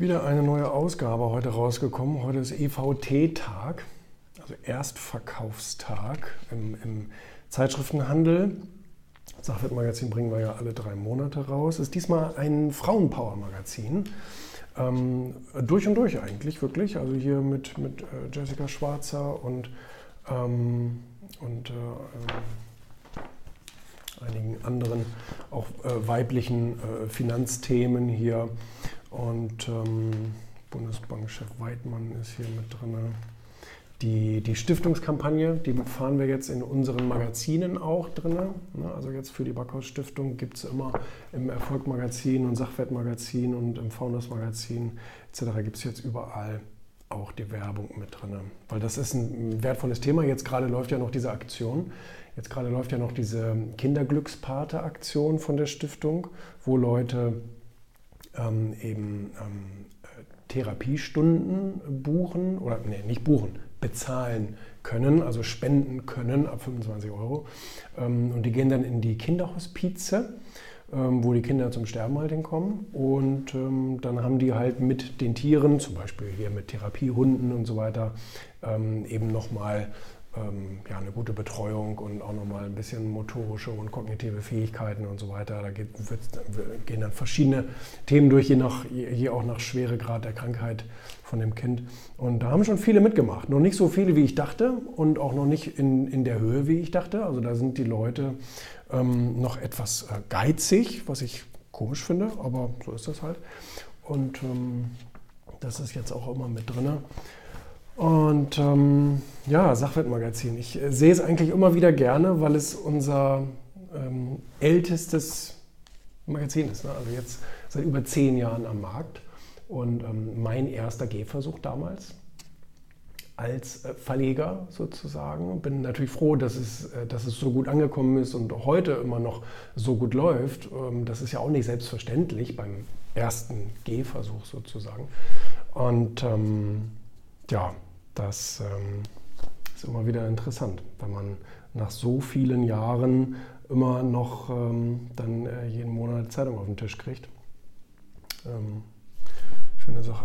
Wieder eine neue Ausgabe heute rausgekommen. Heute ist EVT-Tag, also Erstverkaufstag im, im Zeitschriftenhandel. Sachwertmagazin bringen wir ja alle drei Monate raus. Ist diesmal ein Frauenpower-Magazin. Ähm, durch und durch eigentlich, wirklich. Also hier mit, mit äh, Jessica Schwarzer und, ähm, und äh, äh, einigen anderen auch äh, weiblichen äh, Finanzthemen hier. Und ähm, Bundesbankchef Weidmann ist hier mit drin. Die, die Stiftungskampagne, die fahren wir jetzt in unseren Magazinen auch drin. Ne, also jetzt für die Backhaus Stiftung gibt es immer im Erfolgmagazin und Sachwertmagazin und im Founders Magazin etc. gibt es jetzt überall auch die Werbung mit drin. Weil das ist ein wertvolles Thema. Jetzt gerade läuft ja noch diese Aktion. Jetzt gerade läuft ja noch diese Kinderglückspate-Aktion von der Stiftung, wo Leute ähm, eben ähm, Therapiestunden buchen oder nee, nicht buchen, bezahlen können, also spenden können ab 25 Euro. Ähm, und die gehen dann in die Kinderhospize, ähm, wo die Kinder zum Sterben halt hinkommen. Und ähm, dann haben die halt mit den Tieren, zum Beispiel hier mit Therapiehunden und so weiter, ähm, eben nochmal ähm, ja, eine gute Betreuung und auch nochmal ein bisschen motorische und kognitive Fähigkeiten und so weiter. Da geht, wird, gehen dann verschiedene Themen durch, je, nach, je auch nach Schweregrad der Krankheit von dem Kind. Und da haben schon viele mitgemacht. Noch nicht so viele, wie ich dachte und auch noch nicht in, in der Höhe, wie ich dachte. Also da sind die Leute ähm, noch etwas äh, geizig, was ich komisch finde, aber so ist das halt. Und ähm, das ist jetzt auch immer mit drin. Und ähm, ja, Sachwertmagazin. Ich äh, sehe es eigentlich immer wieder gerne, weil es unser ähm, ältestes Magazin ist. Ne? Also jetzt seit über zehn Jahren am Markt. Und ähm, mein erster Gehversuch damals als äh, Verleger sozusagen. Bin natürlich froh, dass es, äh, dass es so gut angekommen ist und heute immer noch so gut läuft. Ähm, das ist ja auch nicht selbstverständlich beim ersten Gehversuch sozusagen. Und ähm, ja, das ähm, ist immer wieder interessant, wenn man nach so vielen Jahren immer noch ähm, dann äh, jeden Monat Zeitung auf den Tisch kriegt. Ähm, schöne Sache.